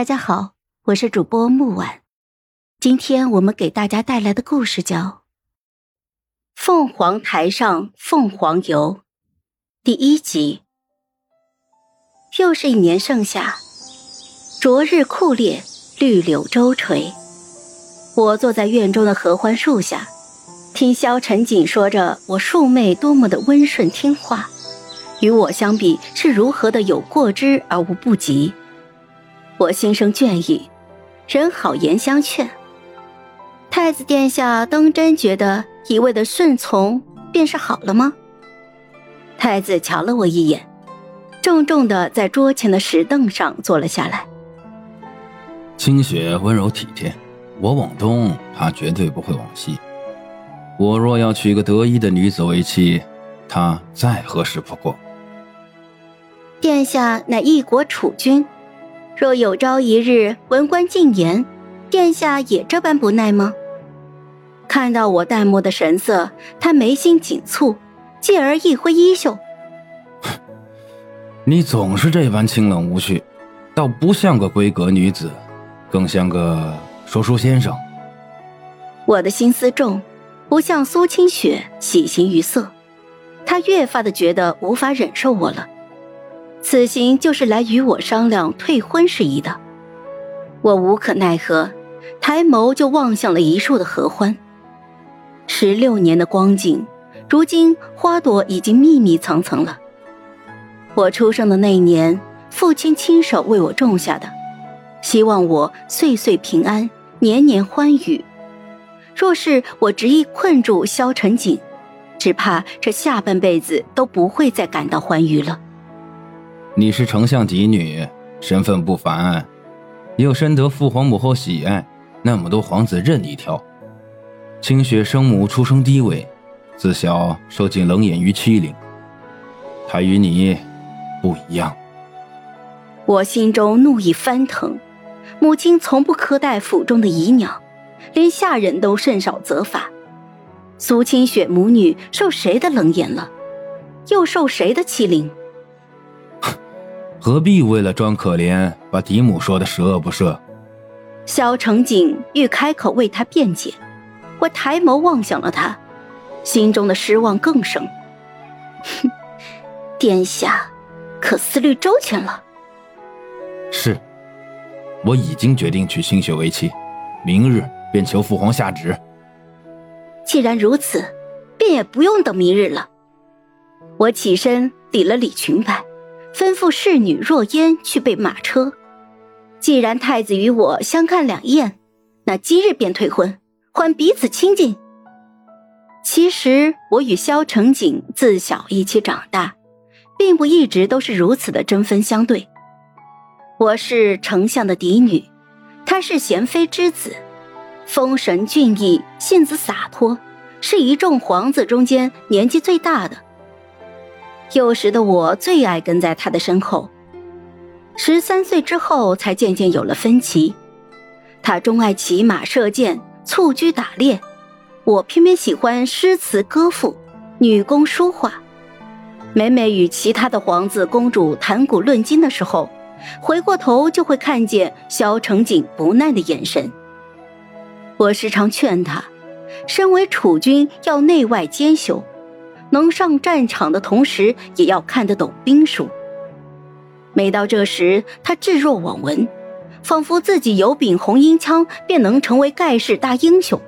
大家好，我是主播木婉，今天我们给大家带来的故事叫《凤凰台上凤凰游》第一集。又是一年盛夏，昨日酷烈，绿柳周垂。我坐在院中的合欢树下，听萧晨景说着我庶妹多么的温顺听话，与我相比是如何的有过之而无不及。我心生倦意，人好言相劝。太子殿下当真觉得一味的顺从便是好了吗？太子瞧了我一眼，重重的在桌前的石凳上坐了下来。清雪温柔体贴，我往东，她绝对不会往西。我若要娶个得意的女子为妻，她再合适不过。殿下乃一国储君。若有朝一日文官进言，殿下也这般不耐吗？看到我淡漠的神色，他眉心紧蹙，继而一挥衣袖：“你总是这般清冷无趣，倒不像个闺阁女子，更像个说书先生。”我的心思重，不像苏清雪喜形于色，她越发的觉得无法忍受我了。此行就是来与我商量退婚事宜的，我无可奈何，抬眸就望向了一树的合欢。十六年的光景，如今花朵已经密密层层了。我出生的那年，父亲亲手为我种下的，希望我岁岁平安，年年欢愉。若是我执意困住萧晨景，只怕这下半辈子都不会再感到欢愉了。你是丞相嫡女，身份不凡，又深得父皇母后喜爱，那么多皇子任你挑。清雪生母出生低微，自小受尽冷眼与欺凌。她与你不一样。我心中怒意翻腾，母亲从不苛待府中的姨娘，连下人都甚少责罚。苏清雪母女受谁的冷眼了？又受谁的欺凌？何必为了装可怜，把嫡母说的十恶不赦？萧成景欲开口为他辩解，我抬眸望向了他，心中的失望更盛。哼，殿下可思虑周全了。是，我已经决定娶星雪为妻，明日便求父皇下旨。既然如此，便也不用等明日了。我起身理了理裙摆。吩咐侍女若烟去备马车。既然太子与我相看两厌，那今日便退婚，还彼此亲近。其实我与萧成景自小一起长大，并不一直都是如此的针锋相对。我是丞相的嫡女，他是贤妃之子，风神俊逸，性子洒脱，是一众皇子中间年纪最大的。幼时的我最爱跟在他的身后，十三岁之后才渐渐有了分歧。他钟爱骑马射箭、蹴鞠打猎，我偏偏喜欢诗词歌赋、女工书画。每每与其他的皇子公主谈古论今的时候，回过头就会看见萧成景不耐的眼神。我时常劝他，身为储君要内外兼修。能上战场的同时，也要看得懂兵书。每到这时，他置若罔闻，仿佛自己有柄红缨枪便能成为盖世大英雄。